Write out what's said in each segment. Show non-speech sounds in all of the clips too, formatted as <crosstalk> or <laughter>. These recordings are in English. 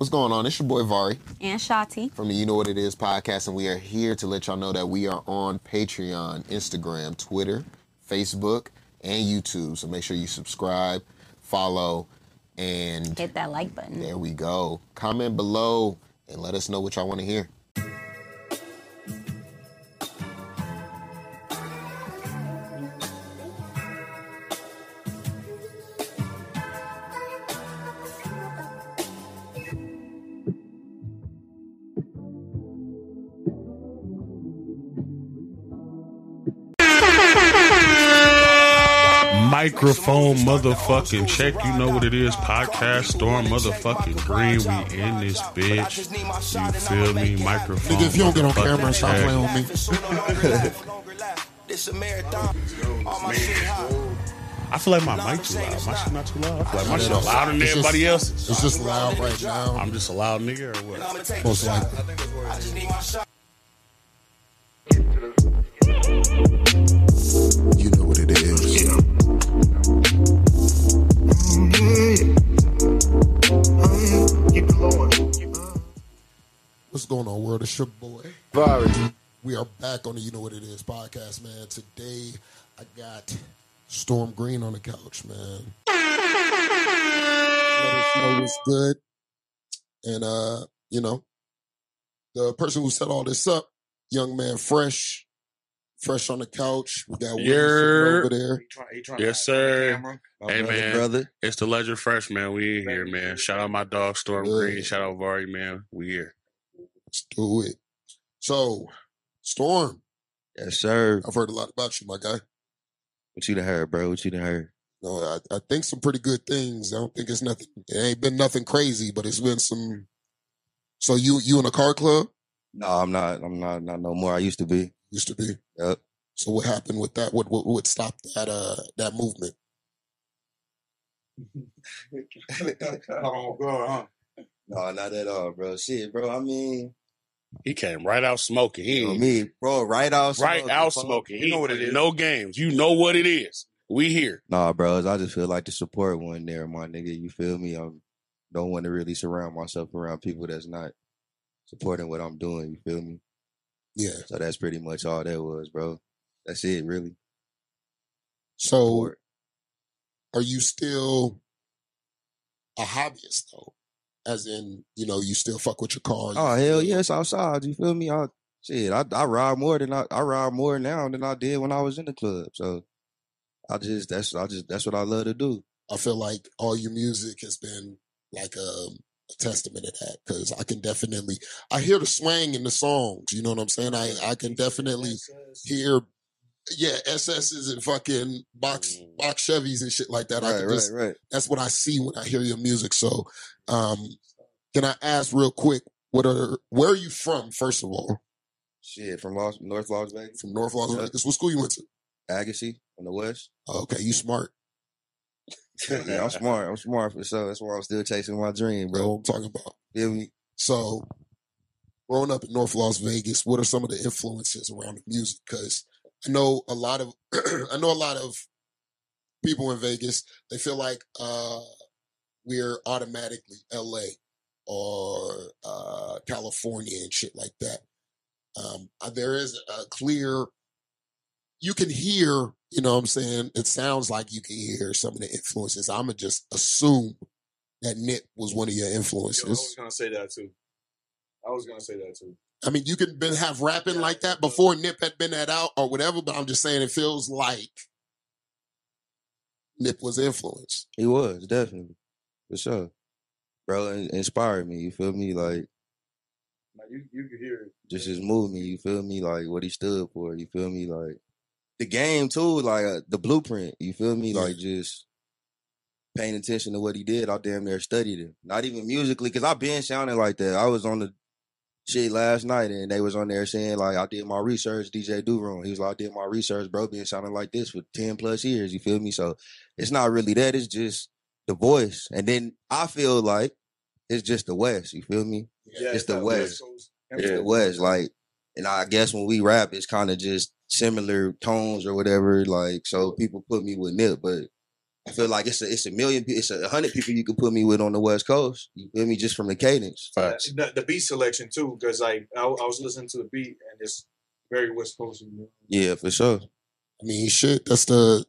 What's going on? It's your boy Vari And Shati. from the You Know What It Is podcast, and we are here to let y'all know that we are on Patreon, Instagram, Twitter, Facebook, and YouTube. So make sure you subscribe, follow, and Hit that like button. there we go. Comment below and let us know what y'all want to hear. Microphone motherfucking check. You know what it is. Podcast storm motherfucking green. We in this bitch. You feel me? Microphone. Nigga, if you don't get on camera and stop playing with me. I feel like my mic too loud. My shit not too loud. I feel like my shit louder than everybody else's. It's just loud right now. I'm just a loud nigga or what? Most likely. Your boy. We are back on the You Know What It Is podcast, man. Today, I got Storm Green on the couch, man. Let us know what's good. And, uh, you know, the person who set all this up, young man Fresh, Fresh on the couch. We got Will sitting Yer. over there. Yes, sir. My Hey, brother, man. brother. It's the Legend Fresh, man. We in here, man. Shout out my dog Storm Yeah. Green. Shout out Vari, man. We here. Let's do it. So, Storm, Yes, sir. I've heard a lot about you, my guy. What you done heard, bro? What you done heard? No, I, I think some pretty good things. I don't think it's nothing. It ain't been nothing crazy, but it's been some. So you you in a car club No, I'm not. I'm not. Not no more. I used to be. used to be. Yep. So what happened with that? What what what stopped that uh that movement? <laughs> No, not at all, bro. Shit, bro. I mean, He came right out smoking. He you know me, bro. Right out, right smoking, out smoking. You know what it is. No games. You know what it is. We here. Nah, bros. I just feel like the support one there, my nigga. You feel me? I don't want to really surround myself around people that's not supporting what I'm doing. You feel me? Yeah. So that's pretty much all that was, bro. That's it, really. So Support. are you still a hobbyist though? As in, you know, you still fuck with your car. you Oh hell still- yes, outside. You feel me? I shit. I I ride more than I I ride more now than I did when I was in the club. So I just that's I just that's what I love to do. I feel like all your music has been like a, a testament to that because I can definitely I hear the swang in the songs. You know what I'm saying? I I can definitely hear yeah SS's and fucking box Mm. box Chevys and shit like that. I right, can right, just right. that's what I see when I hear your music. So um can I ask real quick what are where are you from first of all? Shit from Las, North Las Vegas, From North Las Vegas. What school you went to? Agassi on the west. Okay, you smart. <laughs> yeah, I'm smart. I'm smart for sure. That's why I'm still chasing my dream, Bro, bro. I'm talking about. Feel me? So, growing up in North Las Vegas, what are some of the influences around the music? Because I know a lot of, <clears throat> I know a lot of people in Vegas. They feel like uh, we're automatically L.A. or uh, California and shit like that. Um, there is a clear. You can hear, you know what I'm saying? It sounds like you can hear some of the influences. I'm going to just assume that Nip was one of your Yo, I was gonna say that too. I was gonna say that too. I mean, you can been have rapping like that before Nip had been that out or whatever, but I'm just saying it feels like Nip was influenced. He was definitely for sure, bro. in- Inspired me. You feel me? Like Like you, you could hear it. just his movement. You feel me? Like what he stood for. You feel me? Like the game too. Like uh, the blueprint. You feel me? Like just paying attention to what he did. I damn near studied him. Not even musically, because I've been sounding like that. I was on the shit last night and they was on there saying like I did my research. DJ Durone. He was like I did my research, bro. Been sounding like this for ten plus years. You feel me? So it's not really that. It's just the voice. And then I feel like it's just the West. You feel me? Yeah, It's the that West. Coast. It's the West. Like, and I guess when we rap, it's kind of just similar tones or whatever. Like, so people put me with Nip, but I feel like it's a it's a million, pe- it's a hundred people you could put me with on the West Coast. You feel me? Just from the cadence. Facts. The, the beat selection too, because like I, I was listening to the beat and it's very West Coast. You know? Yeah, for sure. I mean, shit. That's the.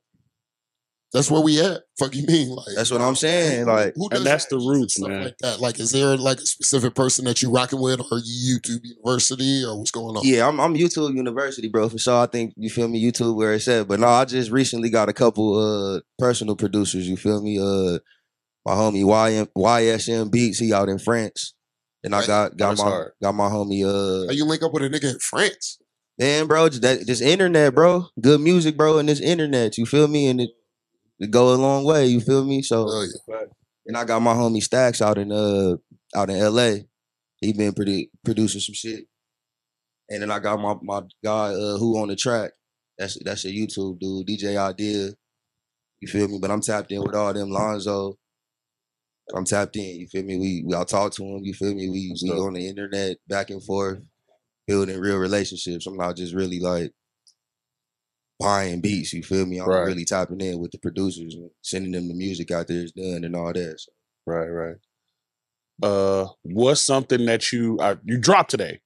That's where we at. Fuck you mean? Like That's what I'm saying. Like, who And that's that? the roots, Stuff man. Like that. Like, is there like a specific person that you rocking with, or you YouTube University, or what's going on? yeah, I'm I'm YouTube University, bro, for sure. I think you feel me, YouTube where it's at. But no, I just recently got a couple uh personal producers. You feel me? Uh, my homie YM, YSM Beats, he out in France. And I got got That's my hard. got my homie uh How you link up with a nigga in France? Man, bro, just that this internet, bro. Good music, bro, and this internet. You feel me? And it, it go a long way. You feel me? So, Oh yeah. And I got my homie Stacks out in uh out in L.A. He been produ- producing some shit, and then I got my my guy uh, who on the track. That's that's a YouTube dude, DJ Idea. You feel me? But I'm tapped in with all them Lonzo. I'm tapped in. You feel me? We we I talk to him. You feel me? We we on the internet back and forth, building real relationships. I'm not just really like buying beats. You feel me? I'm Right. really tapping in with the producers and sending them the music out there is done and all that. So. Right, right. Uh, what's something that you uh, you dropped today?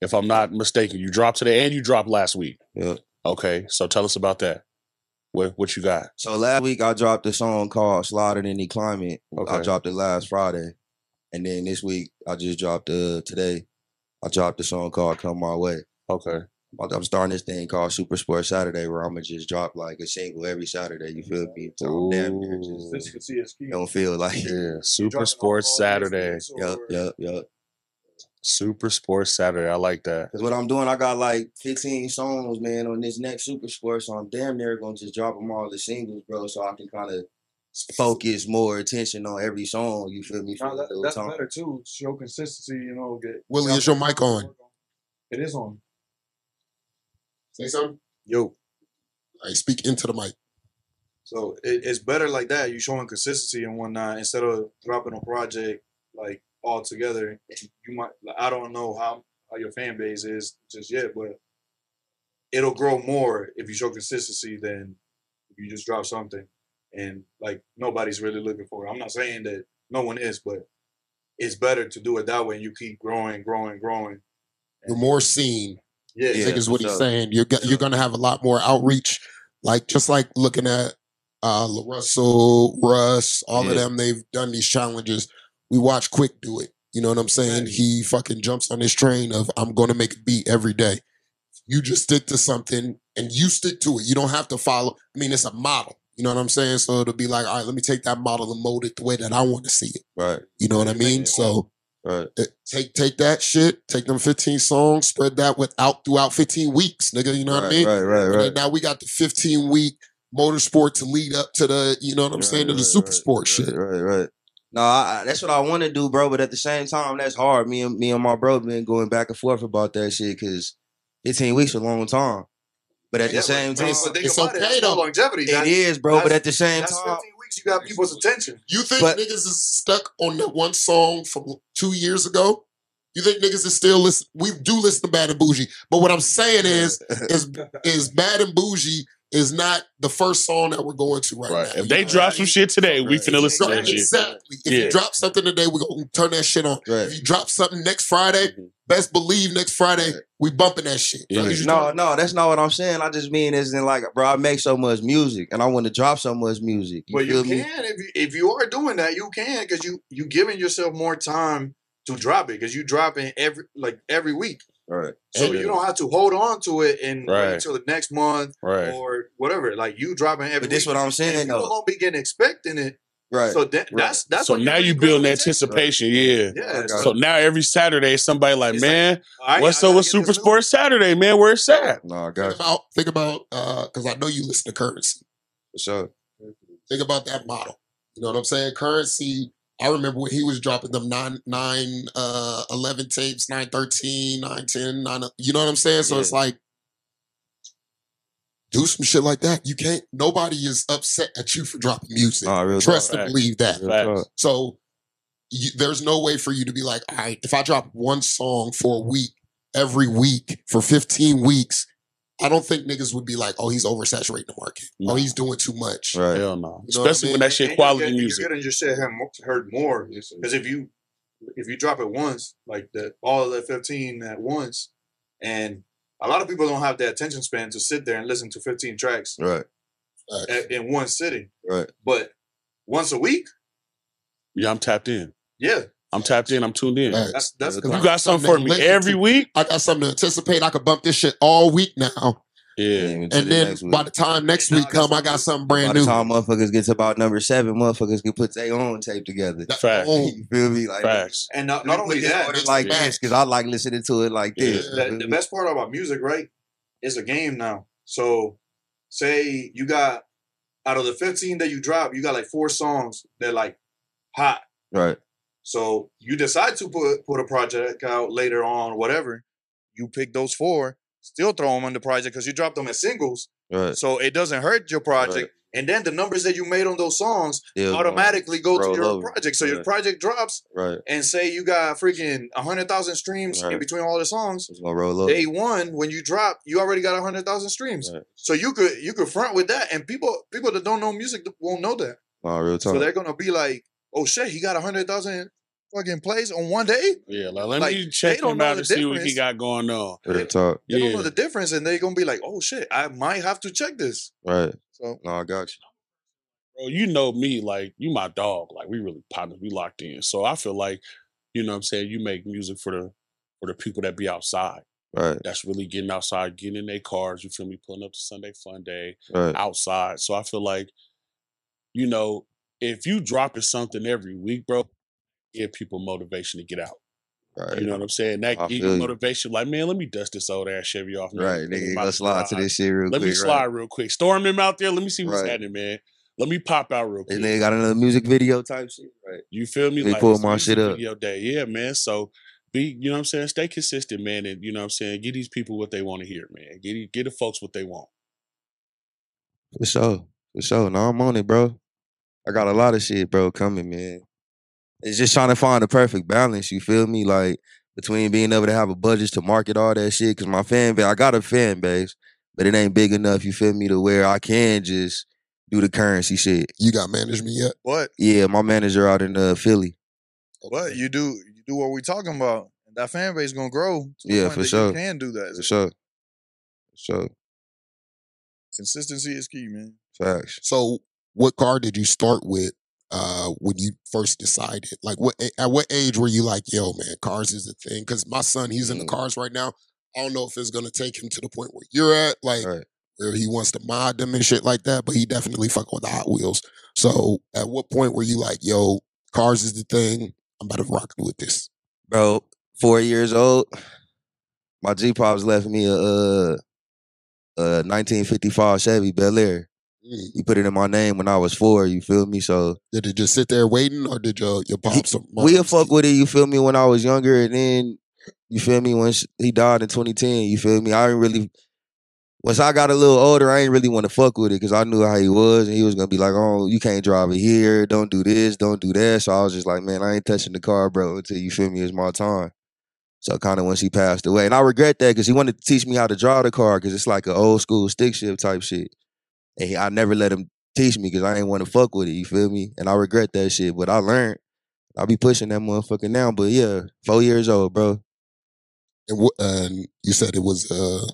If I'm not mistaken, you dropped today and you dropped last week. Yeah. Okay, so tell us about that. What what you got? So last week I dropped a song called "Slaughter in the Climate." I dropped it last Friday, and then this week I just dropped uh today. I dropped a song called "Come My Way." Okay. I'm I'm starting this thing called Super Sports Saturday, where I'm gonna just drop like a single every Saturday. You feel me? So I'm damn near just Ooh. consistency is key. don't feel like Yeah, <laughs> Super dropping Sports all- all these Saturday. things, Yup, or- yup, yup. Super Sports Saturday. I like that. Because what I'm doing, I got like 15 songs, man, on this next Super Sports. So I'm damn near gonna just drop them all the singles, bro, so I can kind of focus more attention on every song. You feel me? No, that, that's time. better too. Show consistency, you know. Get Willie, is your mic on? It is on. Say something. Yo, All right, speak into the mic. so it, it's better like that. You showing consistency and whatnot instead of dropping a project like all together. You might. Like, I don't know how how your fan base is just yet, but it'll grow more if you show consistency than if you just drop something and like nobody's really looking for it. I'm not saying that no one is, but it's better to do it that way and you keep growing, growing, growing. You're more seen. Yeah, I Yeah, think is what he's sure. saying. You're go- you're gonna have a lot more outreach, like just like looking at uh Russell, Russ, all of them. They've done these challenges. We watch Quick do it. You know what I'm saying? He fucking jumps on this train of I'm gonna make a beat every day. You just stick to something and you stick to it. You don't have to follow. I mean, it's a model. You know what I'm saying? So it'll be like, all right, let me take that model and mold it the way that I want to see it. Right, You know what I mean? So right. uh, take take that shit, take them 15 songs, spread that without throughout 15 weeks, nigga. You know what I mean? Right, right, And right. then now we got the 15 week motorsport to lead up to the, you know what I'm saying, to the super right, sport right, shit. Right, right. No, I, I- that's what I want to do, bro. But at the same time, that's hard. Me and me and my bro been going back and forth about that shit because 15 weeks is a long time. But at Yeah, the same but- time, but it's about it, okay, though. longevity. it That- is, bro. But at the same time, 15 weeks. You got people's attention. You think But- niggas is stuck on that one song from two years ago? You think niggas is still listen? We do listen to Bad and Boujee, but what I'm saying is, is <laughs> is Bad and Boujee is not the first song that we're going to right, Right. now. If they know drop what I some shit today, we Right. finna listen to Drop- that shit. Exactly. If Yeah. you drop something today, we're gonna turn that shit on. right. If you drop something next Friday, Mhm. best believe next Friday Right. we bumping that shit. Yeah. Fuck No, talking- no, that's not what I'm saying. I just mean is in like, bro, I make so much music and I want to drop so much music. You But you feel me? can if you if you are doing that, you can because you you giving yourself more time to drop it because you dropping every like every week. Right. So Yeah. you don't have to hold on to it and wait Right. until the next month Right. or whatever. Like you dropping every. But this week. what I'm saying people though. gonna be getting expecting it. Right. So that, that's that's So when now you build building attention. anticipation, yeah. Yeah. Okay. So now every Saturday, somebody like, It's man, I- what's I up with Super this new- Sports Saturday, man? Where it's at? no, I Think got you. about think about uh because I know you listen to Curren$y. For sure. Think about that model. You know what I'm saying? Curren$y. I remember when he was dropping them nine, nine, uh, 11 tapes, 913, 910, 9, you know what I'm saying? So it's like, do some shit like that. You can't, nobody is upset at you for dropping music. Nah, real Trust talk. and believe that. Facts. So you, there's no way for you to be like, all right, if I drop one song for a week, every week for 15 weeks, I don't think niggas would be like, oh, he's oversaturating the market. No. Oh, he's doing too much. Right. Hell no. You know what I Especially mean? when that shit And quality you're, music. You're getting your shit heard more, heard more because if you if you drop it once, like the all of the fifteen at once, and a lot of people don't have the attention span to sit there and listen to fifteen tracks Right. Facts. a- in one sitting. Right. But once a week, Yeah, I'm tapped in. yeah, I'm tapped in. I'm tuned in. Facts. that's that's If If I you got got something something for me every to. week, I got something to anticipate. I could bump this shit all week now. yeah. And then next week. by the time next week now week I got come, I something got new. something By brand the new. time motherfuckers get to about number seven, motherfuckers can put their own tape together. That- Fact. oh, <laughs> you feel me? Like Facts. and not, not only put that, on it's like facts. this because I like listening to it like this. Yeah. the, the best part about music, right, is a game now. So, say you got out of the 15 that you drop, you got like four songs that like hot. Right. So you decide to put put a project out later on, whatever. You pick those four, still throw them on the project because you dropped them as singles, Right. so it doesn't hurt your project. And then the numbers that you made on those songs Still automatically go to your over. project. So your project drops, Right. and say you got freaking hundred thousand streams in between all the songs. It's gonna roll up. Day one, when you drop, you already got hundred thousand streams. Right. So you could you could front with that, and people people that don't know music won't know that. Nah, real talk. So they're gonna be like, "Oh shit, he got hundred thousand fucking plays on one day." Yeah, like, let Like, me they check don't him know out the and see what he difference. got going on. real talk. They don't know Yeah. the difference, and they're gonna be like, "Oh shit, I might have to check this." Right. So No, I got you. Bro, you know me, like you my dog. Like we really partners, we locked in. So I feel like, you know what I'm saying, you make music for the for the people that be outside. Right. That's really getting outside, getting in their cars, you feel me, pulling up to Sunday fun day Right. outside. So I feel like, you know, if you dropping something every week, bro, give people motivation to get out. Right. You know what I'm saying? That I give you motivation, like, man, let me dust this old ass Chevy off. man. Right. Nigga, go slide to this shit real Let quick. me slide Right. real quick. Storm him out there. Let me see what's Right. happening, man. Let me pop out real quick. And they got another music video type shit. Right. You feel me? Let me pull my shit up. Video day. Yeah, man. So be, you know what I'm saying? Stay consistent, man. And you know what I'm saying? Get these people what they want to hear, man. Get get the folks what they want. For sure. For sure. No, I'm on it, bro. I got a lot of shit, bro, coming, man. It's just trying to find the perfect balance, you feel me? Like between being able to have a budget to market all that shit. Cause my fan base, I got a fan base, but it ain't big enough, you feel me, to where I can just do the Curren$y shit. You got management yet? what? Yeah, my manager out in uh, Philly. What you do? You do what we talking about. And that fan base gonna grow. To the Yeah, point for that sure. You can do that. For sure. For sure. Consistency is key, man. Facts. So, what car did you start with uh, when you first decided? Like, what at what age were you like, yo, man, cars is a thing? Because my son, he's in the Mm. cars right now. I don't know if it's gonna take him to the point where you're at, like Right. where he wants to mod them and shit like that. But he definitely fuck with the Hot Wheels. So, at what point were you like, yo, cars is the thing? I'm about to rock with this. Bro, four years old, my G Pops left me a, uh, a 1955 Chevy Bel Air. He put it in my name when I was four, you feel me? So Did it just sit there waiting, or did your your pops? we'll fuck with it, you feel me, when I was younger. And then, you feel me, when he died in 2010, you feel me? I didn't really, once I got a little older, I ain't really want to fuck with it because I knew how he was. And he was going to be like, oh, you can't drive it here. Don't do this. Don't do that. So I was just like, man, I ain't touching the car, bro, until you feel me, it's my time. So kind of when she passed away. And I regret that because he wanted to teach me how to drive the car because it's like an old school stick shift type shit. And he, I never let him teach me because I ain't want to fuck with it, you feel me? And I regret that shit. But I learned. I'll be pushing that motherfucker now. But yeah, four years old, bro. And, wh- and you said it was uh,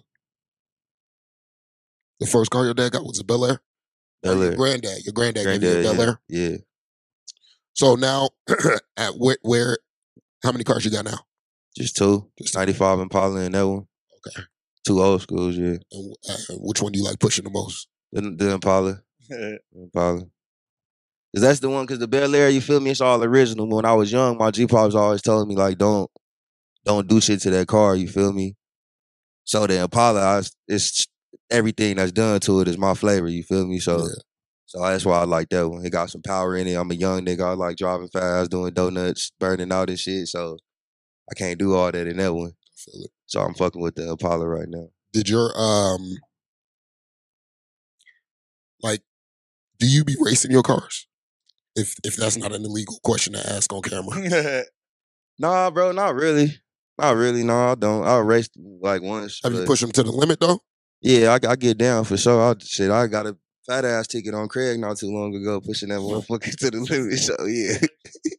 the first car your dad got was a Bel Air. Bel Your Air. granddad, your granddad, gave you a Bel yeah. Air. yeah. So now, <clears throat> at where, where, how many cars you got now? Just two. Just- 95 Impala and that one. Okay. Two old schools, yeah. And uh, which one do you like pushing the most? The, the Impala. The <laughs> Impala. Cause that's the one, cause the Bel Air, you feel me? It's all original. When I was young, my G Pops always telling me like, don't, don't do shit to that car. You feel me? So the Impala, I, it's everything that's done to it is my flavor. You feel me? So, Yeah. so that's why I like that one. It got some power in it. I'm a young nigga. I like driving fast, doing donuts, burning all this shit. So I can't do all that in that one. I feel it. So I'm fucking with the Impala right now. Did your um, like, do you be racing your cars? If if that's not an illegal question to ask on camera, <laughs> Nah, bro, not really. Not really. No, I don't. I'll race like once. have you pushed them to the limit though? Yeah, I, I get down for sure. I, shit, I got a fat ass ticket on Craig not too long ago, pushing that motherfucker to the limit. So yeah. <laughs>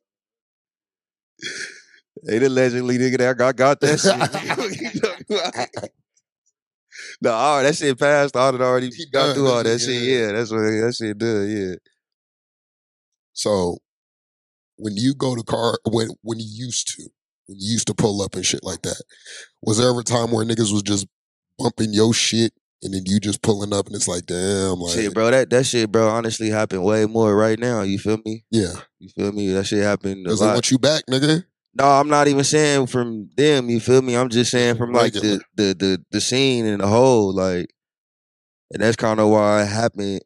The allegedly nigga that got, got that shit. <laughs> no, all that shit passed. All that already He got through all that yeah. shit. Yeah, that's what that shit does. Yeah. So when you go to car when when you used to when you used to pull up and shit like that, was there ever a time where niggas was just bumping your shit and then you just pulling up and it's like damn like Shit, bro, that, that shit, bro, honestly happened way more right now. You feel me? yeah You feel me? That shit happened because they want you back nigga No, I'm not even saying from them. You feel me? I'm just saying from like the the the, the scene and the whole like, and that's kind of why it happened.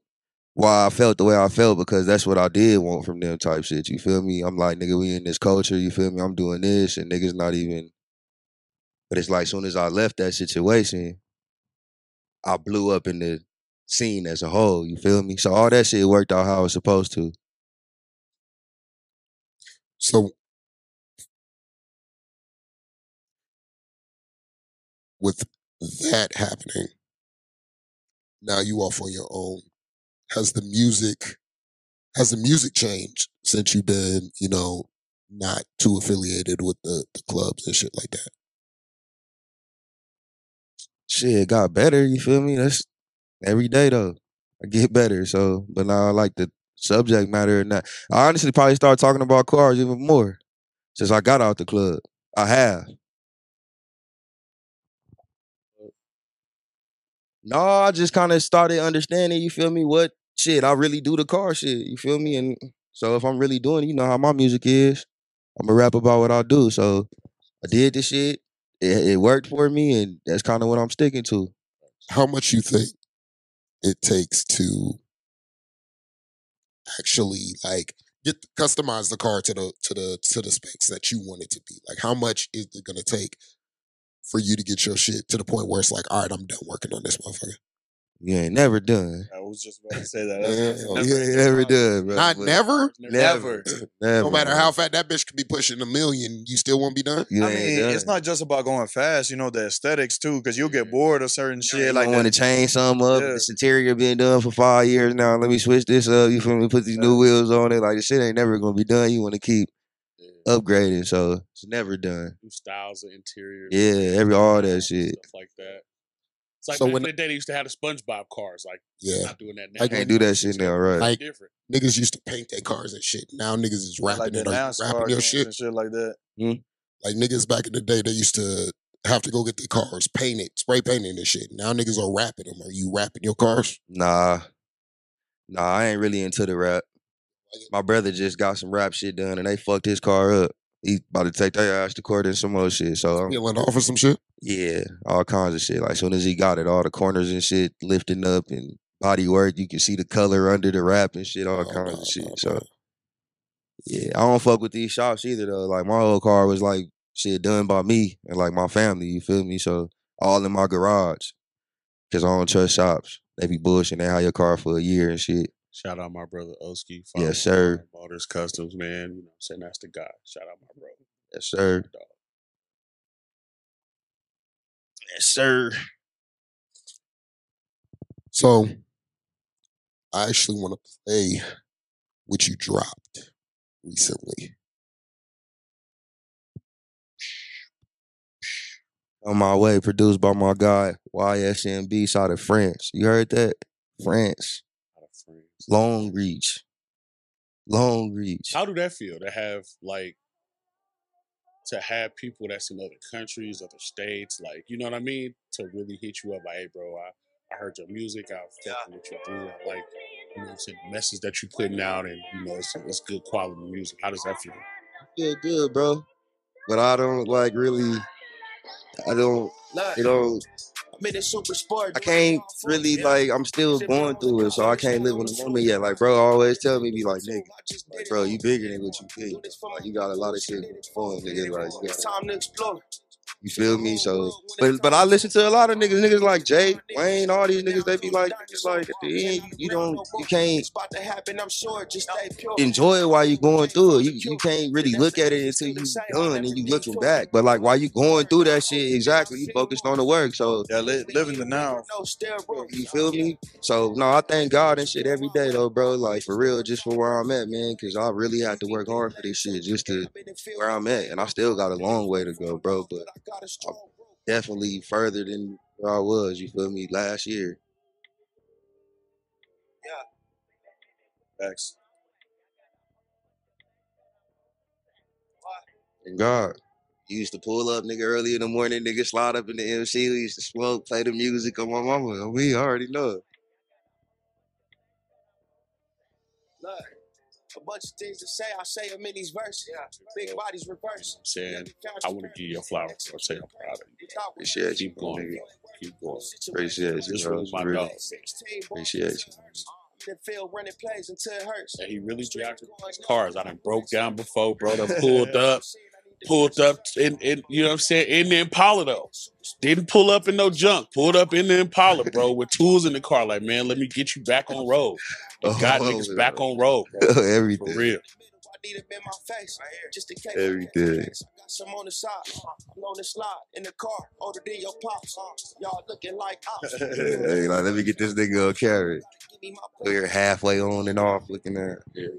Why I felt the way I felt because that's what I did want from them type shit. You feel me? I'm like nigga, we in this culture. You feel me? I'm doing this and niggas not even. But it's like soon as I left that situation, I blew up in the scene as a whole. You feel me? So all that shit worked out how it was supposed to. so with that happening now you off on your own has the music has the music changed since you've been you know not too affiliated with the, the clubs and shit like that shit got better. You feel me? That's every day though. I get better. So, but now I like the subject matter and that. I honestly probably start talking about cars even more since I got out the club. I have. No, I just kind of started understanding. You feel me? What shit I really do the car shit. You feel me? And so if I'm really doing, it, you know how my music is. I'm gonna rap about what I do. So I did the shit. It, it worked for me, and that's kind of what I'm sticking to. how much you think it takes to actually like get customize the car to the to the to the specs that you want it to be like how much is it to take for you to get your shit to the point where it's like all right i'm done working on this motherfucker You ain't never done. I was just about to say that. Yeah, That's- that's- You ain't never done, bro. not but never Never. Never. <clears throat> no matter how fat that bitch could be pushing a million you still won't be done You I mean, done. it's not just about going fast. You know the aesthetics too, because you'll get bored of certain shit. You Like want to change something up. Yeah. This interior been done for five years now. Let me switch this up. You feel me? Put these new wheels on it. Like the shit ain't never gonna be done. You want to keep Yeah. Upgrading, so it's never done. New styles of interior. Yeah, every all that shit. Stuff like that. It's like So back when- in the day they used to have the SpongeBob cars. Like yeah not doing that now. Like, Can't do that shit now, right? Like- different. niggas used to paint their cars and shit now niggas is wrapping like the it or wrapping your shit and shit like that. Hmm? like niggas back in the day they used to have to go get their cars painted spray painted and shit now niggas are wrapping them are you wrapping your cars Nah, nah, I ain't really into the wrap. My brother just got some wrap shit done, and they fucked his car up. He about to take their ass to court and some other shit. So I'm, peeling off or some shit Yeah, all kinds of shit. Like soon as he got it, all the corners and shit lifting up and body work, you can see the color under the wrap and shit, all Oh, kinds nah, of shit. nah, so yeah, I don't fuck with these shops either though. Like my whole car was like shit done by me and like my family. You feel me? So all in my garage, cause I don't trust shops. They be bullshitting. They have your car for a year and shit. Shout out my brother Oski. Yes, sir. Motors Customs, man. You know, I'm saying that's the guy. Shout out my brother. Yes, sir. Yes, sir. So I actually want to play what you dropped recently. On my way, produced by my guy YSMB side of France. You heard that? France. Out of friends. Long reach. Long reach. How do that feel to have like to have people that's in other countries, other states, like you know what I mean, to really hit you up like, hey, bro, I, I heard your music, I fucking what you do, I like you know what I'm saying, the message that you putting out, and you know it's, it's good quality music. How does that feel? feel good, bro. But I don't like really. I don't. You know. I can't really like. I'm still going through it, so I can't live in the moment yet. Like, bro, always tell me, be like, nigga, like, bro, you bigger than what you think. Like, you got a lot of shit going for nigga. Like, you It's got time to explore. You feel me? So, but but I listen to a lot of niggas, niggas like Jay, Wayne, all these niggas. They be like, it's like at the end, you, you don't, you can't enjoy it while you're going through it. You, you can't really look at it until you done and you looking back. But like while you going through that shit, exactly, you focused on the work. So Yeah, li- living the now. you feel me? So no, I thank God and shit every day though, bro. Like for real, just for where I'm at, man. Cause I really had to work hard for this shit just to where I'm at, and I still got a long way to go, bro. But I'm definitely further than where I was. You feel me? Last year. Facts. And God. He used to pull up, nigga, early in the morning, nigga, slide up in the MC. We used to smoke, play the music on my mama. We already know. A bunch of things to say. I say them in these verses. Big bodies reverse. I'm saying I want to give you your flowers. I'll say I'm proud of you. Appreciate you, Keep going, nigga. Keep going. Appreciate you, This bro. was my dog. Appreciate you. The field running plays until it hurts. And he really jacked his cars. I done broke down before, bro. Done pulled up, pulled up in, in you know what I'm saying, in the Impala though. Didn't pull up in no junk. Pulled up in the Impala, bro, with tools in the car. Like, man, let me get you back on road. And got Oh, niggas back on road, bro. <laughs> For Everything. real. Need them in my face. Just in case. Everything. I got some on the side. I'm on the slide in the car. Older than your pops. <laughs> Y'all looking like ops. Hey, like, let me get this nigga a carrot. Give me my We're halfway on and off looking at. Yeah.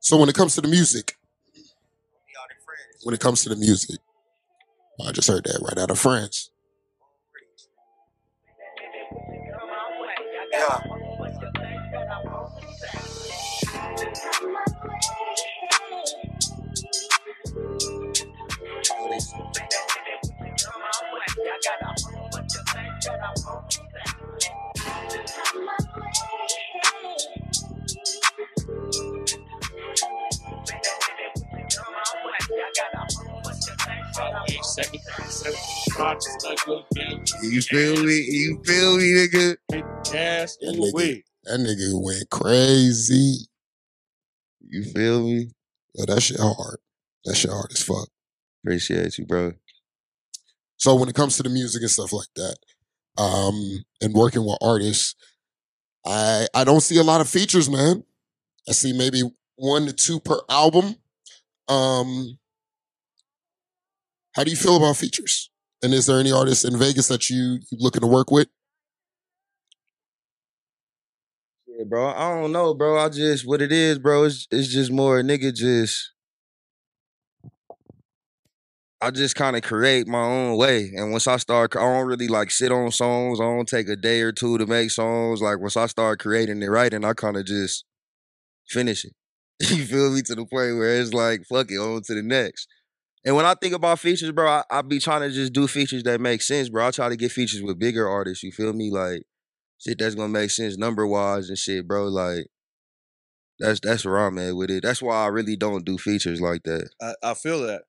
So when it comes to the music, when it comes to the music, I just heard that right out of France. You feel me? You feel me, nigga? Gas, That nigga- That nigga went crazy. You feel me? Yo, that shit hard. That shit hard as fuck. Appreciate you, bro. So when it comes to the music and stuff like that, um, and working with artists, I I don't see a lot of features, man. I see maybe one to two per album. Um, how do you feel about features? And is there any artists in Vegas that you you looking to work with? Yeah, bro. I don't know, bro. I just what it is, bro. It's it's just more nigga just. I just kind of create my own way, and once I start, I don't really like sit on songs. I don't take a day or two to make songs. Like once I start creating and writing, I kind of just finish it. <laughs> you feel me to the point where it's like fuck it, on to the next. And when I think about features, bro, I, I be trying to just do features that make sense, bro. I try to get features with bigger artists. You feel me, like shit that's gonna make sense number wise and shit, bro. Like that's that's where I'm at with it. That's why I really don't do features like that. I, I feel that,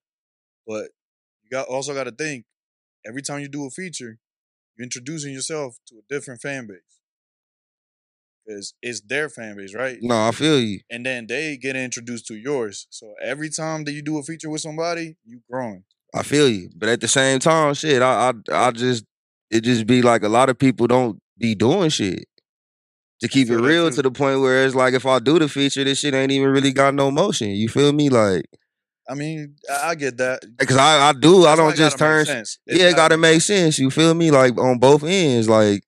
but you got also got to think every time you do a feature, you're introducing yourself to a different fan base because it's their fan base, right? No, I feel you. And then they get introduced to yours. So every time that you do a feature with somebody, you growing. I feel you. But at the same time, shit, I I I just it just be like a lot of people don't be doing shit. To keep it real to the point where it's like if I do the feature, this shit ain't even really got no motion. You feel me? Like I mean, I, get that. Eh, because I, I do, I don't just turn. Yeah, it gotta make sense. You feel me? Like on both ends. Like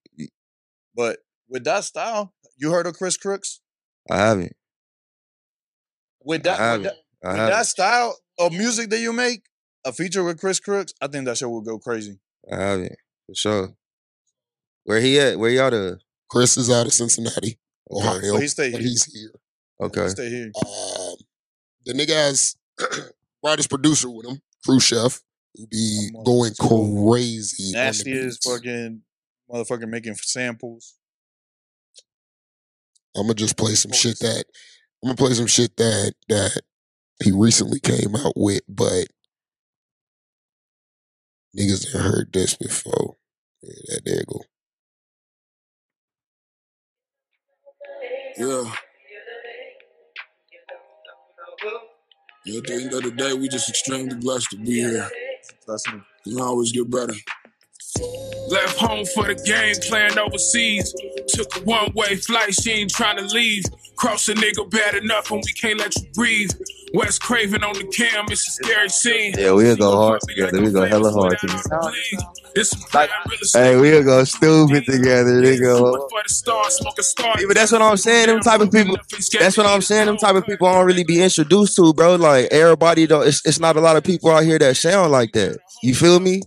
But with that style, you heard of Chris Crooks? I haven't. With that, with haven't. that, I with haven't. that style of music that you make, a feature with Chris Crooks, I think that show will go crazy. I haven't. For sure. Where he at? Where y'all at? Chris is out of Cincinnati, Ohio, But he stay but here. he's here. Okay. He stay here. Um, the nigga has <clears throat> writer's producer with him, Khrushchev, who be going crazy. on the Nasty as fucking motherfucker making samples. I'm gonna just play some shit that I'm gonna play some shit that that he recently came out with, but niggas have heard this before. Yeah, that there go. Yeah. yeah. At the end of the day, we just extremely blessed to be here. Blessing. Can always get better. Left home for the game, playing overseas. Took a one way flight, she ain't trying to leave. Cross a nigga bad enough and we can't let you breathe. West Craven on the cam, it's a scary scene. Yeah, we'll go hard together. We go hella hard together. Hey, we'll go stupid together, nigga. Yeah, but that's what I'm saying. Them type of people. That's what I'm saying. Them type of people I don't really be introduced to, bro. Like everybody, though. It's, it's not a lot of people out here that sound like that. You feel me?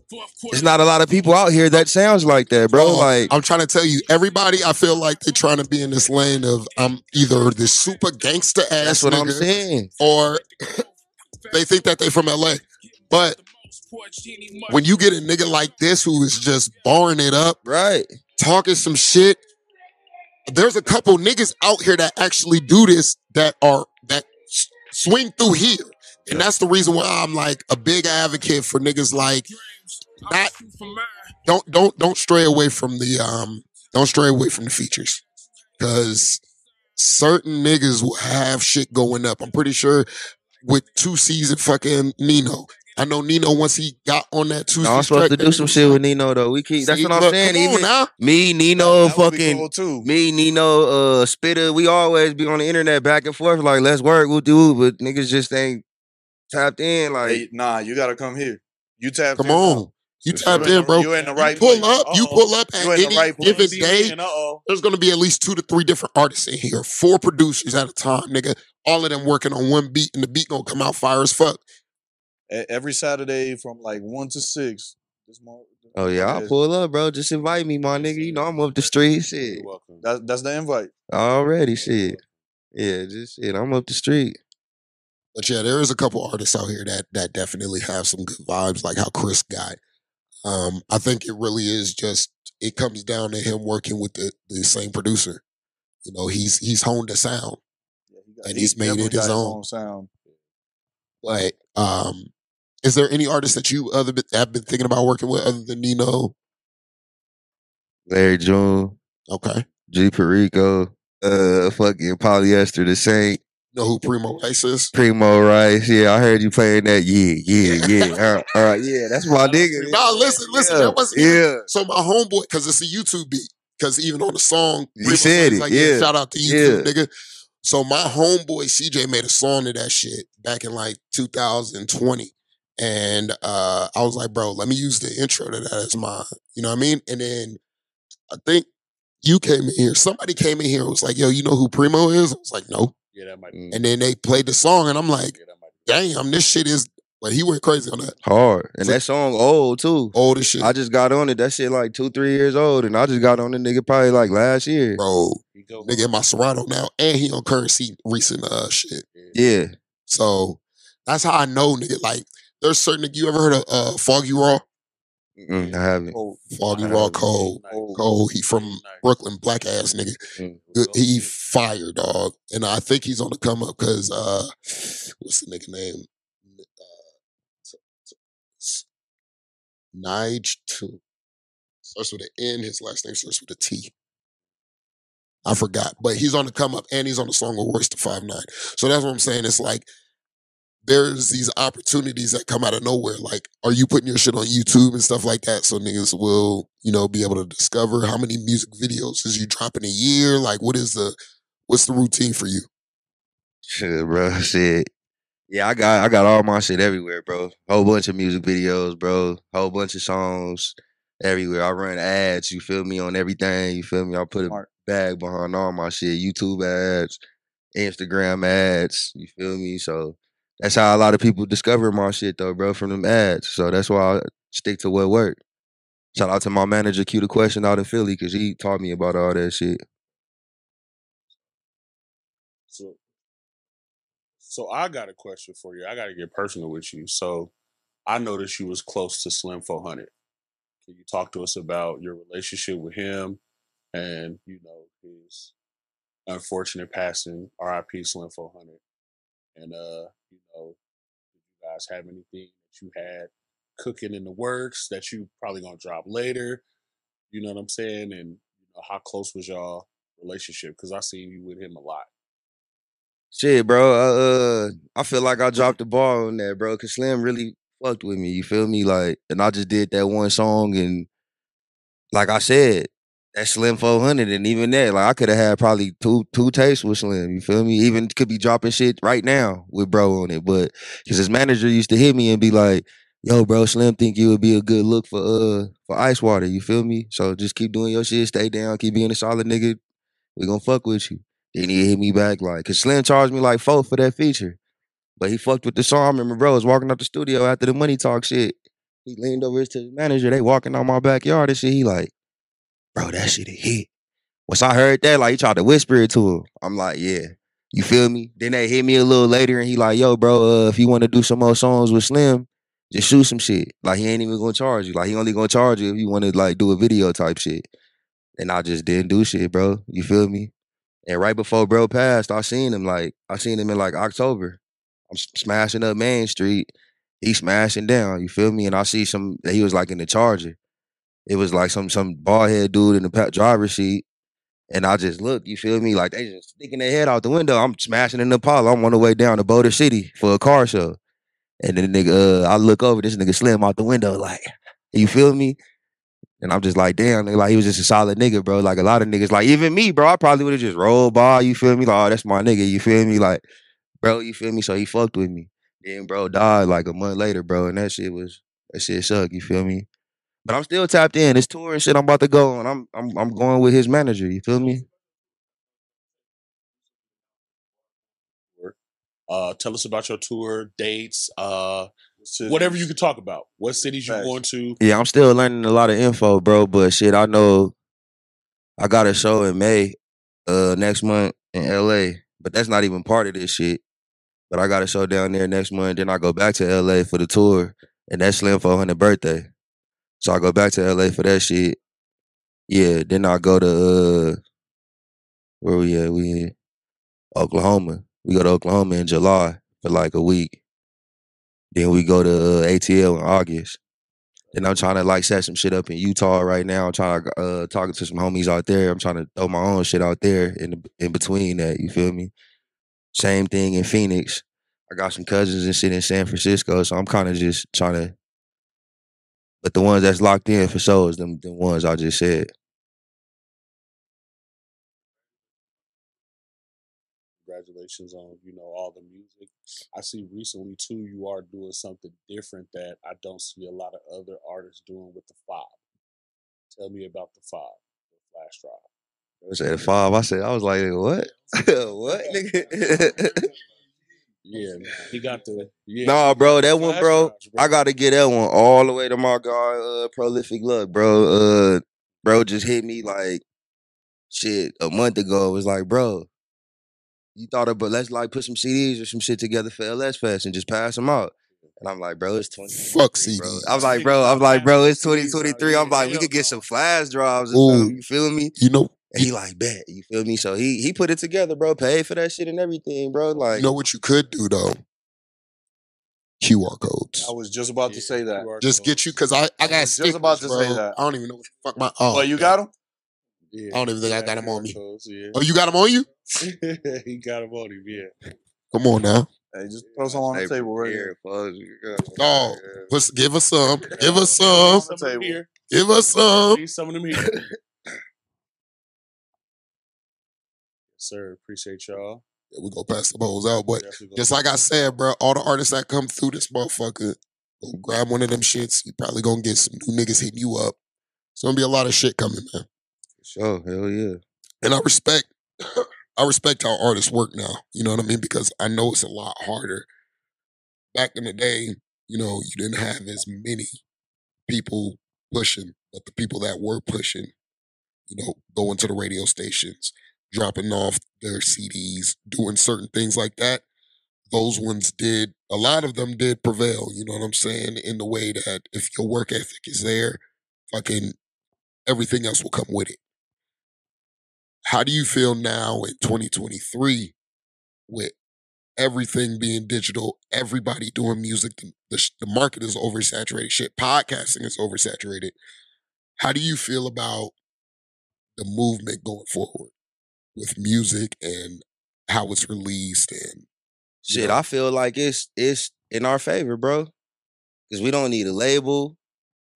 It's not a lot of people out here that sounds like that, bro. Oh, like I'm trying to tell you, everybody, I feel like they're trying to be in this lane of I'm either this super gangster ass that's what I'm nigga, saying. or <coughs> they think that they're from LA. But when you get a nigga like this who is just barring it up, right, talking some shit, there's a couple niggas out here that actually do this that are that swing through here. And that's the reason why I'm like a big advocate for niggas like not don't don't don't stray away from the um don't stray away from the features. Cause certain niggas will have shit going up. I'm pretty sure with two season fucking Nino. I know Nino once he got on that two No, I'm supposed to do some shit with Nino though. We keep. That's See, what I'm saying. come on Even now. me, Nino, That fucking cool, too. me, Nino, uh, Spitter. We always be on the internet back and forth. Like, let's work. We'll do. But niggas just ain't tapped in. Like, Hey, nah, you gotta come here. You tapped Come in. on. You You tapped in in, bro. You're in the right pull place. up. You Uh-oh. pull up at You in the any right place. given See day. uh-oh. There's gonna be at least two to three different artists in here. Four producers at a time, nigga. All of them working on one beat, and the beat gonna come out fire as fuck. Every Saturday from like one to six. This mo- oh yeah, I'll pull up, bro. Just invite me, my nigga. You know I'm up the street. Shit, That, that's the invite. already. Shit, yeah, just shit. I'm up the street. But yeah, there is a couple artists out here that that definitely have some good vibes, like how Chris got. Um, I think it really is just it comes down to him working with the, the same producer. You know, he's he's honed the sound. and He he's made it his got own. sound. But um, is there any artist that you other have been thinking about working with other than Nino? Larry June, Okay. G Perico, uh, fucking Polyester the Saint. Know who Primo Rice is? Primo Rice, yeah, I heard you playing that. Yeah, yeah, yeah. all right, yeah, that's my <laughs> nigga. Nah, listen, listen. Yeah, That wasn't yeah. So my homeboy, because it's a YouTube beat. Because even on the song, He Primo said Rice it, like, yeah, Shout out to YouTube, yeah. nigga. So my homeboy CJ made a song to that shit back in like 2020. And uh, I was like, bro, let me use the intro to that as my, you know what I mean? And then I think you came in here. Somebody came in here and was like, yo, you know who Primo is? I was like, no. Yeah, that might Mm. be. And then they played the song, and I'm like, damn, this shit is. But he went crazy on that. Hard. And that song old too. Old as shit. I just got on it. That shit like two, three years old. And I just got on the nigga probably like last year. Bro, nigga in my Serato now, and he on Curren$y recent uh shit. Yeah. So that's how I know, nigga. Like, there's certain. You ever heard of uh, Foggy Raw? Mm, I haven't. Foggy Raw, Cole, Cole. He from Brooklyn, black ass nigga. Good, he fired dog, and I think he's on the come up because uh, what's the nigga name? Nige two starts with an N. His last name starts with a T. I forgot, but he's on the come up, and he's on the song with Royce the Five Nine. So that's what I'm saying. It's like there's these opportunities that come out of nowhere. Like, are you putting your shit on YouTube and stuff like that so niggas will, you know, be able to discover how many music videos is you dropping a year? Like, what is the what's the routine for you? Shit, bro. <laughs> Shit. Yeah, I got I got all my shit everywhere, bro. Whole bunch of music videos, bro. Whole bunch of songs everywhere. I run ads, you feel me, on everything. You feel me? I put a bag behind all my shit. YouTube ads, Instagram ads, you feel me? So that's how a lot of people discover my shit though, bro, from them ads. So that's why I stick to what worked. Shout out to my manager, Q the Question out in Philly, because he taught me about all that shit. So, so I got a question for you. I got to get personal with you. So, I noticed you was close to Slim 400. Can you talk to us about your relationship with him and you know his unfortunate passing, RIP Slim 400, and uh, you know, did you guys have anything that you had cooking in the works that you probably gonna drop later? You know what I'm saying? And you know, how close was y'all relationship? Because I seen you with him a lot. Shit, bro. Uh, I feel like I dropped the ball on that, bro. Cause Slim really fucked with me. You feel me? Like, and I just did that one song, and like I said, that Slim 400, and even that, like I could have had probably two two tapes with Slim. You feel me? Even could be dropping shit right now with bro on it, but because his manager used to hit me and be like, "Yo, bro, Slim think you would be a good look for uh for Ice Water." You feel me? So just keep doing your shit, stay down, keep being a solid nigga. We gonna fuck with you. Then he hit me back like, cause Slim charged me like four for that feature. But he fucked with the song. I remember bro was walking out the studio after the money talk shit. He leaned over to the manager. They walking out my backyard and shit. He like, bro, that shit a hit. Once I heard that, like he tried to whisper it to him. I'm like, yeah. You feel me? Then they hit me a little later and he like, yo, bro, uh, if you want to do some more songs with Slim, just shoot some shit. Like he ain't even gonna charge you. Like he only gonna charge you if you want to like do a video type shit. And I just didn't do shit, bro. You feel me? And right before bro passed, I seen him like I seen him in like October. I'm smashing up Main Street. He smashing down. You feel me? And I see some. He was like in the Charger. It was like some some bald head dude in the driver's seat. And I just look. You feel me? Like they just sticking their head out the window. I'm smashing in the Apollo. I'm on the way down to Boulder City for a car show. And then the nigga, uh, I look over. This nigga slim out the window. Like, you feel me? And I'm just like, damn, nigga, like he was just a solid nigga, bro. Like a lot of niggas, like even me, bro, I probably would have just rolled by, you feel me? Like, oh, that's my nigga, you feel me? Like, bro, you feel me? So he fucked with me. Then bro died like a month later, bro, and that shit was that shit sucked, you feel me? But I'm still tapped in. It's tour and shit I'm about to go and I'm I'm I'm going with his manager, you feel me? Uh, tell us about your tour dates. Uh, Cities. whatever you can talk about. What cities you Facts. going to? Yeah, I'm still learning a lot of info, bro. But shit, I know I got a show in May, uh, next month in LA. But that's not even part of this shit. But I got a show down there next month. Then I go back to LA for the tour, and that's Slim 400 birthday. So I go back to LA for that shit. Yeah, then I go to uh, where we at? We in Oklahoma. We go to Oklahoma in July for like a week. Then we go to uh, ATL in August. And I'm trying to like set some shit up in Utah right now. I'm trying to uh talking to some homies out there. I'm trying to throw my own shit out there in in between that. You feel me? Same thing in Phoenix. I got some cousins and shit in San Francisco, so I'm kind of just trying to. But the ones that's locked in for sure is them the ones I just said. Congratulations on you know all the music. I see recently too. You are doing something different that I don't see a lot of other artists doing with the five. Tell me about the five, the flash drive. I said five. I said I was like, what? <laughs> what, nigga? <laughs> <laughs> Yeah, <laughs> he got the yeah. Nah, bro, that one, flash bro. I gotta get that one all the way to my guy, uh, Prolific Luck, bro. Uh, bro just hit me like shit a month ago. It was like, bro, you thought about let's like put some CDs or some shit together for LS Fest and just pass them out. And I'm like, bro, it's 20. Fuck bro. CDs. I'm like, bro, I'm like, bro, it's 2023. I'm like, we could get some flash drives Ooh. You feel me? You know, And he like, bet. You feel me? So he he put it together, bro. Paid for that shit and everything, bro. Like, you know what you could do though? QR codes. I was just about to say that. QR Just codes. get you because I I got was just stickers, about to bro. say that. I don't even know what the fuck my. Oh, Oh, you got them. Yeah, I don't even think I he got 'em on QR me. codes, yeah. Oh, you got them on you? <laughs> he got him on him. Yeah. Come on now. Hey, just throw some on the table right here. Oh, let's some. give us some. Give us some. On Some the of them table. Give us some. Need some of them here. yes, sir. Appreciate y'all. Yeah, we go pass the bowls out, but just like I said, bro, all the artists that come through this motherfucker, go grab one of them shits. You probably gonna get some new niggas hitting you up. It's gonna be a lot of shit coming, man. Sure, hell yeah. And I respect, <clears throat> I respect how artists work now. You know what I mean? Because I know it's a lot harder. Back in the day, you know, you didn't have as many people pushing, but the people that were pushing, you know, going to the radio stations, dropping off their CDs, doing certain things like that. Those ones did, a lot of them did prevail, you know what I'm saying? In the way that if your work ethic is there, fucking everything else will come with it. How do you feel now in 2023 with everything being digital, everybody doing music? The, the, the market is oversaturated. Shit, podcasting is oversaturated. How do you feel about the movement going forward with music and how it's released and Shit, know, I feel like it's it's in our favor, bro. Cause we don't need a label.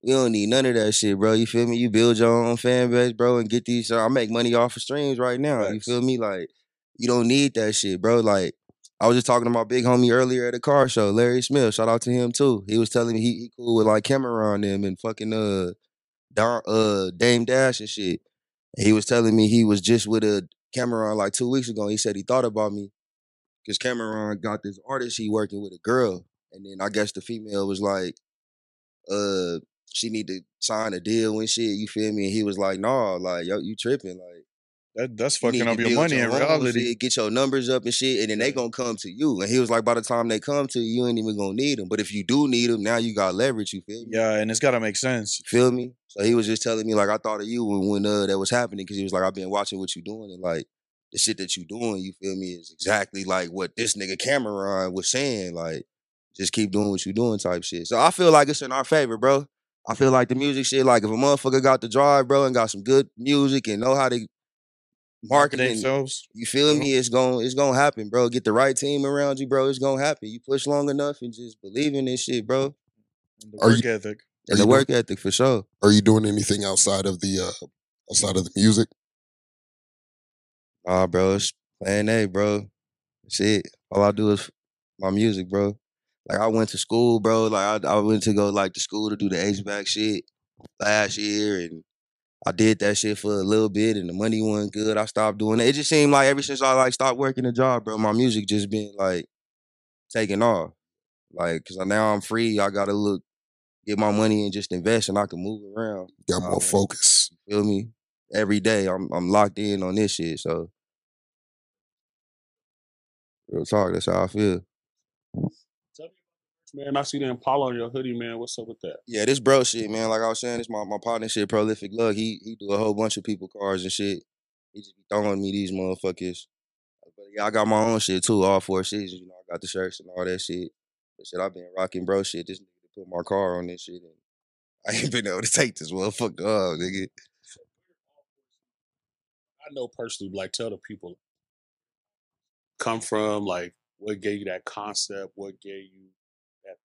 We don't need none of that shit, bro. You feel me? You build your own fan base, bro, and get these. I make money off of streams right now. You feel me? Like you don't need that shit, bro. Like I was just talking to my big homie earlier at a car show, Larry Smith. Shout out to him too. He was telling me he, he cool with like Cam'ron them and fucking uh Don, uh Dame Dash and shit. And he was telling me he was just with a Cam'ron like two weeks ago. He said he thought about me because Cam'ron got this artist he working with a girl, and then I guess the female was like, uh, she need to sign a deal and shit. You feel me? And he was like, nah, like yo, you tripping, like. That that's fucking up your money in reality. shit, get your numbers up and shit, and then they gonna come to you. And he was like, by the time they come to you, you ain't even gonna need them. But if you do need them, now you got leverage. You feel me? Yeah, and it's gotta make sense. Feel me? So he was just telling me like I thought of you when when uh, that was happening because he was like I've been watching what you doing and like the shit that you doing. You feel me? Is exactly like what this nigga Cam'ron was saying. Like just keep doing what you doing type shit. So I feel like it's in our favor, bro. I feel like the music shit. Like if a motherfucker got the drive, bro, and got some good music and know how to market it, themselves. you feel me? It's going it's gonna happen, bro. Get the right team around you, bro. It's gonna happen. You push long enough and just believe in this shit, bro. The Are work you- ethic. Are And you the doing- work ethic for sure. are you doing anything outside of the uh outside of the music? Nah, bro, it's plan A, bro. That's it. All I do is my music, bro. Like I went to school, bro. Like I, I went to go like to school to do the HVAC shit last year, and I did that shit for a little bit, and the money wasn't good. I stopped doing it. It just seemed like ever since I like stopped working a job, bro, my music just been like taking off. Like, cause now I'm free. I gotta look, get my money and just invest, and I can move around. Got more man. focus. Feel me? Every day, I'm I'm locked in on this shit. So, real talk. That's how I feel. Tell me about the merch, man. I see the Impala on your hoodie, man. What's up with that? Yeah, this bro shit, man. Like I was saying, this my my partner shit, prolific lug. He he do a whole bunch of people cars and shit. He just be throwing me these motherfuckers. But yeah, I got my own shit too. All four seasons, you know. I got the shirts and all that shit. But shit, I've been rocking bro shit. This nigga put my car on this shit, and <laughs> I ain't been able to take this motherfucker off, nigga. I know personally, like tell the people come from, like what gave you that concept, what gave you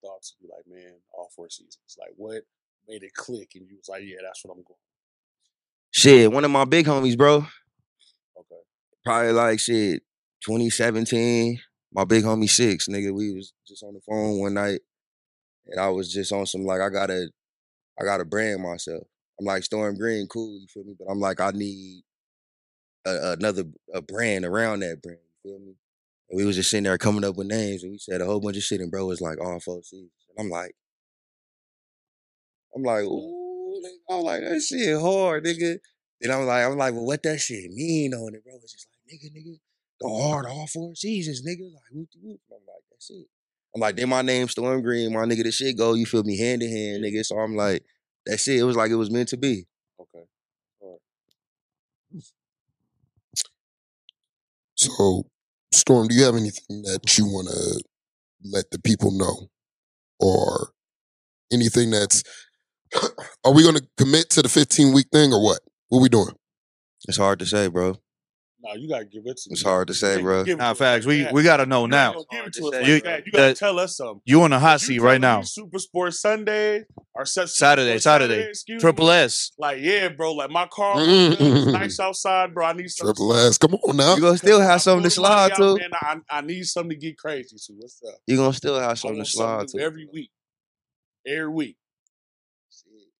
that thought to be like, man, all four seasons. Like what made it click and you was like, yeah, that's what I'm going. Shit, one of my big homies, bro. Okay. probably like shit 2017 my big homie six nigga we was just on the phone one night and i was just on some like i gotta i gotta brand myself i'm like storm green cool you feel me but i'm like i need a, another a brand around that brand you feel me and we was just sitting there coming up with names and we said a whole bunch of shit and bro was like all four seasons and i'm like i'm like ooh i'm like that shit hard nigga and I'm like, I'm like, well, what that shit mean on it, bro? It's just like, nigga, nigga, go hard all four seasons, nigga. Like, whoop, whoop. I'm like, that's it. I'm like, then my name Storm Green, my nigga, the shit go, you feel me, hand in hand, nigga. So I'm like, that shit, it was like it was meant to be. Okay. So, Storm, do you have anything that you want to let the people know, or anything that's? <clears throat> Are we going to commit to the 15 week thing, or what? What we doing? It's hard to say, bro. No, you gotta give it to It's me. hard to say, bro. give it Nah, to us facts. We we gotta know now. give it to us to like say. that. You gotta The- tell us something. You on the hot seat right now. Super Sports Sunday or Super Saturday, Saturday. excuse Triple. S. Like, yeah, bro. Like my car. It's nice outside, bro. I need something. Triple S. Come on now. You gonna still have something to pulled the money slide to. Man, I, I need something to get crazy to. What's up? You gonna still have something to slide to. every week. Every week.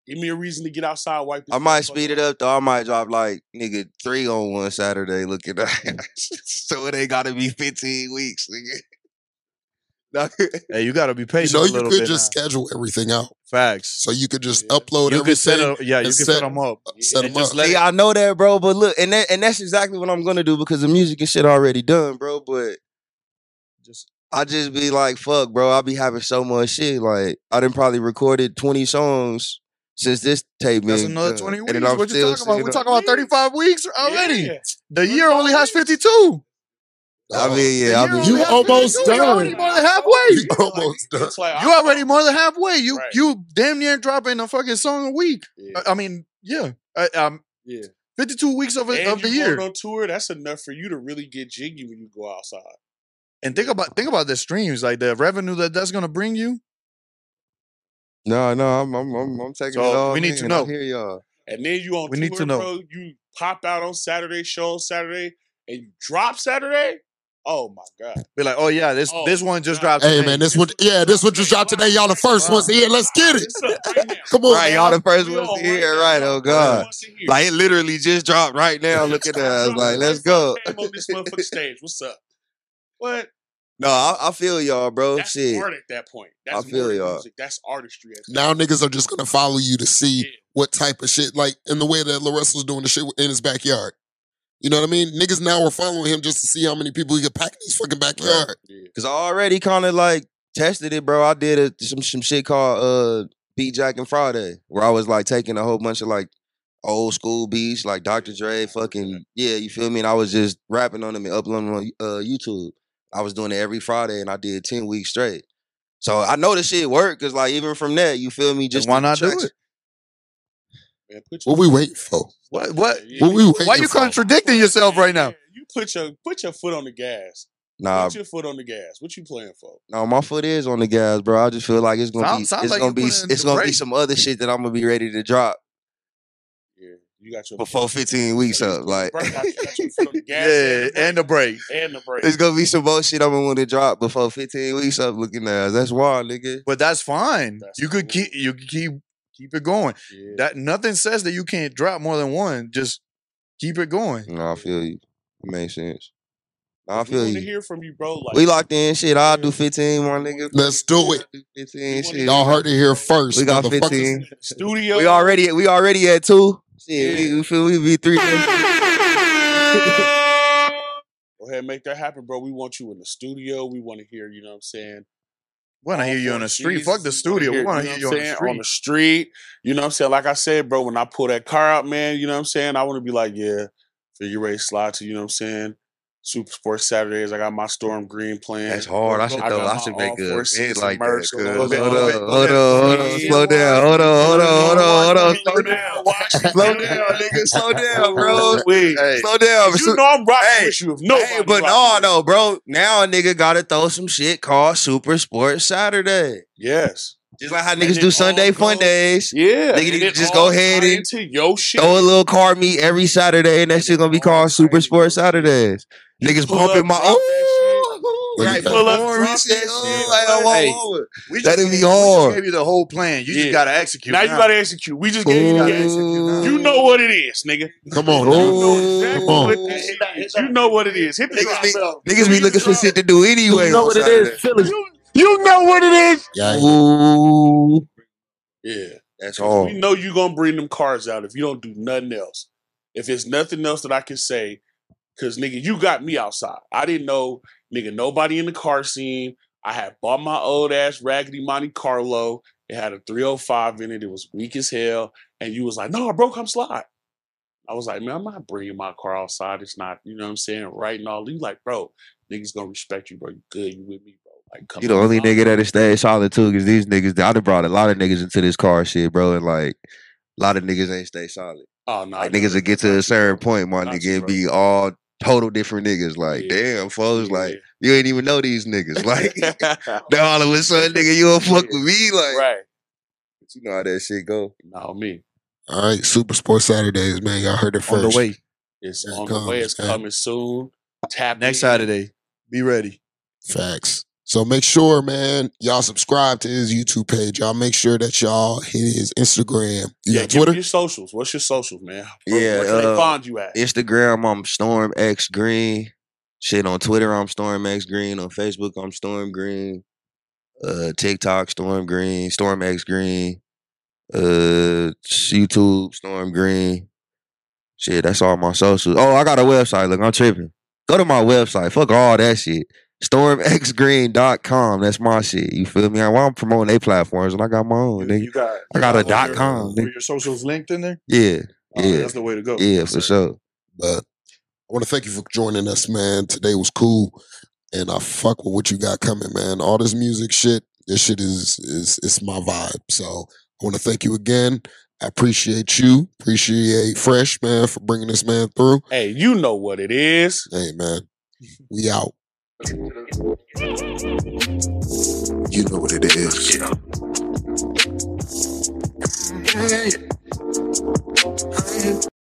Give me a reason to get outside, wipe this I might motherfucker speed it up though. I might drop like nigga three on one Saturday. Looking <laughs> at mm. so it ain't gotta be fifteen weeks, nigga. <laughs> Hey, you gotta be You patient know, a you could bit. just now. schedule everything out, Facts. so you could just Yeah. upload you everything. could set up, yeah, you can set- set them up. set and 'em just up. let See, it, I know that, bro, but look, and that, and that's exactly what I'm gonna do because the music and shit already done, bro. But just I just be like, fuck, bro. I be having so much shit. Like I done probably recorded 20 songs since this tape that's been another done. twenty And weeks. then I'm What you still talking about? sitting We're talking about thirty five weeks already. Yeah. The year only has fifty two. I mean, yeah, I mean, You almost 52. You're already more than halfway. You almost done. You already more than halfway. You Right. you damn near dropping a fucking song a week. Yeah. I, I mean, yeah. I, um, yeah. 52 weeks of, a, and of the year. on tour, that's enough for you to really get jiggy when you go outside. And think about think about the streams, like the revenue that that's gonna bring you. No, no, I'm I'm I'm, I'm taking So, it all. we need to know. I hear y'all. And then you on We tour, need to know. bro. You pop out on Saturday, show on Saturday, and you drop Saturday. Oh my god! Be like, oh yeah, this Oh, this one just God. dropped. Hey today. man, this one, yeah, this one just dropped today. Y'all the first ones here. Let's get it. Right. <laughs> Come on, Right, y'all the first ones on to hear, now. right? Oh God. ones to hear. Like it literally just dropped right now. <laughs> Look at that. Like, let's go. Came on this motherfucking stage. What's up? <laughs> What? No, I, I feel y'all, bro. That's Shit. art at that point. That's I feel y'all. music. That's artistry. At that Now niggas are just gonna follow you to see Yeah. what type of shit, like in the way that LaRussell's doing the shit in his backyard. You know what I mean? Niggas now are following him just to see how many people he could pack in his fucking backyard. Yeah. Cause I already kind of like tested it, bro. I did a, some some shit called uh Beat Jack and Friday, where I was like taking a whole bunch of like old school beats, like Dr. Dre, fucking yeah, you feel me? And I was just rapping on them and uploading them on uh, YouTube. I was doing it every Friday, and I did ten weeks straight. So I know this shit worked, cause like even from that, you feel me? Just why the not do it? Man, put What we waiting for? What what? Yeah, What we waiting Why you for? contradicting yourself right now? Yeah, You put your put your foot on the gas. Nah, Put your foot on the gas. What you playing for? no, my foot is on the gas, bro. I just feel like it's gonna Sound- be sounds it's like gonna be it's gonna be some other shit that I'm gonna be ready to drop Yeah, you got your before 15 weeks up. Like the brake out, you got your foot on the gas Yeah, and the break. and the break. It's gonna be some bullshit I'm gonna want to drop before 15 weeks up looking at. That's wild, nigga. But that's fine. That's you could keep you could keep keep it going. Yeah. That nothing says that you can't drop more than one. Just keep it going. No, I feel you. It makes sense. I feel want to you. hear from you, bro. Like We locked in shit. I'll do 15, my nigga. Let's do it. Do 15 shit. Y'all heard it here first. We got motherfuckers. 15. studio. We already we already at two. Shit, Yeah. we, we feel we be three. Go ahead, and make that happen, bro. We want you in the studio. We want to hear. You know what I'm saying? We want to all hear you on the Jesus. street. Fuck the studio. We want to hear you what on the street. On the street. You know what I'm saying? Like I said, bro, when I pull that car out, man, you know what I'm saying? I want to be like, yeah, figure ready to slide to, you know what I'm saying? Super Sports Saturdays. I got my Storm Green playing. That's hard. I should I know. I should make four a season bid like that. merch cuz. going Hold on. on, hold ahead, on, hold ahead. on, hold on. Slow down. Hold on, hold on, hold on, hold. Slow down. down. Slow down, nigga. Slow down, bro. Wait. Hey, Slow down. You know I'm rocking Hey, with you. Nobody Hey, but no, no, bro. Now a nigga gotta throw some shit called Super Sports Saturday. Yes. Just like how And niggas do Sunday fun days. Yeah. Nigga, just go ahead and into your shit. Throw a little car meet every Saturday, and that shit gonna be called Super Sports. Saturdays. Niggas bumping my shit. Right, pull got- up, Drop drop that shit. shit. Oh, like, oh, Hey. oh, oh. we just That'd gave- be we just hard. gave you the whole plan. You Yeah. just gotta execute. Now you gotta execute. We just gave you the execute. You know what it is, nigga. Come on, You know exactly Come on. what this shit is. You know what it is. Hit the Niggas be, niggas be looking for shit to do anyway. You know what it is, Saturday. Philly. You know what it is. Yeah, Ooh, Yeah. that's We know you gonna bring them cars out if you don't do nothing else. If it's nothing else that I can say, cause nigga, you got me outside. I didn't know, nigga, nobody in the car scene. I had bought my old ass raggedy Monte Carlo. It had a 305 in it. It was weak as hell. And you was like, no, bro, come slide. I was like, man, I'm not bringing my car outside. It's not, you know what I'm saying, right and all. You like, bro, niggas gonna respect you, bro. You good, you with me, bro. Like, come You the only nigga that has stayed solid too, because these niggas, I done brought a lot of niggas into this car shit, bro, and like a lot of niggas ain't stay solid. Oh no, Like niggas will get to a certain point, my nigga, and be all total different niggas. Like, Yeah. damn, folks, Yeah. like you ain't even know these niggas. <laughs> Like, <laughs> then all of a sudden, nigga, you don't fuck with me, like. right. But you know how that shit go. No, me. All right, Super Sports Saturdays, man. Y'all heard it first. on the way. It's It on the way. It's man. coming soon. Tap Next in. Saturday. Be ready. Facts. So make sure, man, y'all subscribe to his YouTube page. Y'all make sure that y'all hit his Instagram. You yeah, got give me Twitter? your socials. What's your socials, man? Where, Yeah, where can they uh, find you at? Instagram, I'm Storm X Green. Shit on Twitter, I'm Storm X Green. On Facebook, I'm Storm Green. Uh, TikTok, Storm Green. Storm X Green. Uh, YouTube, Storm Green. Shit, that's all my socials. Oh, I got a website. Look, I'm tripping. Go to my website. Fuck all that shit. StormXGreen.com. That's my shit. You feel me? Well, I'm promoting their platforms and I got my own, You, nigga. you got. I got a dot your- com, nigga. Your socials linked in there. Yeah. Oh, Yeah. that's the way to go. Yeah, for sure. But I want to thank you for joining us, man. Today was cool, and I fuck with what you got coming, man. All this music shit, this shit is is it's my vibe. So I want to thank you again. I appreciate you. Appreciate Fresh man for bringing this man through. Hey, you know what it is. Hey man, we out. You know what it is. Yeah. Hey. Hey.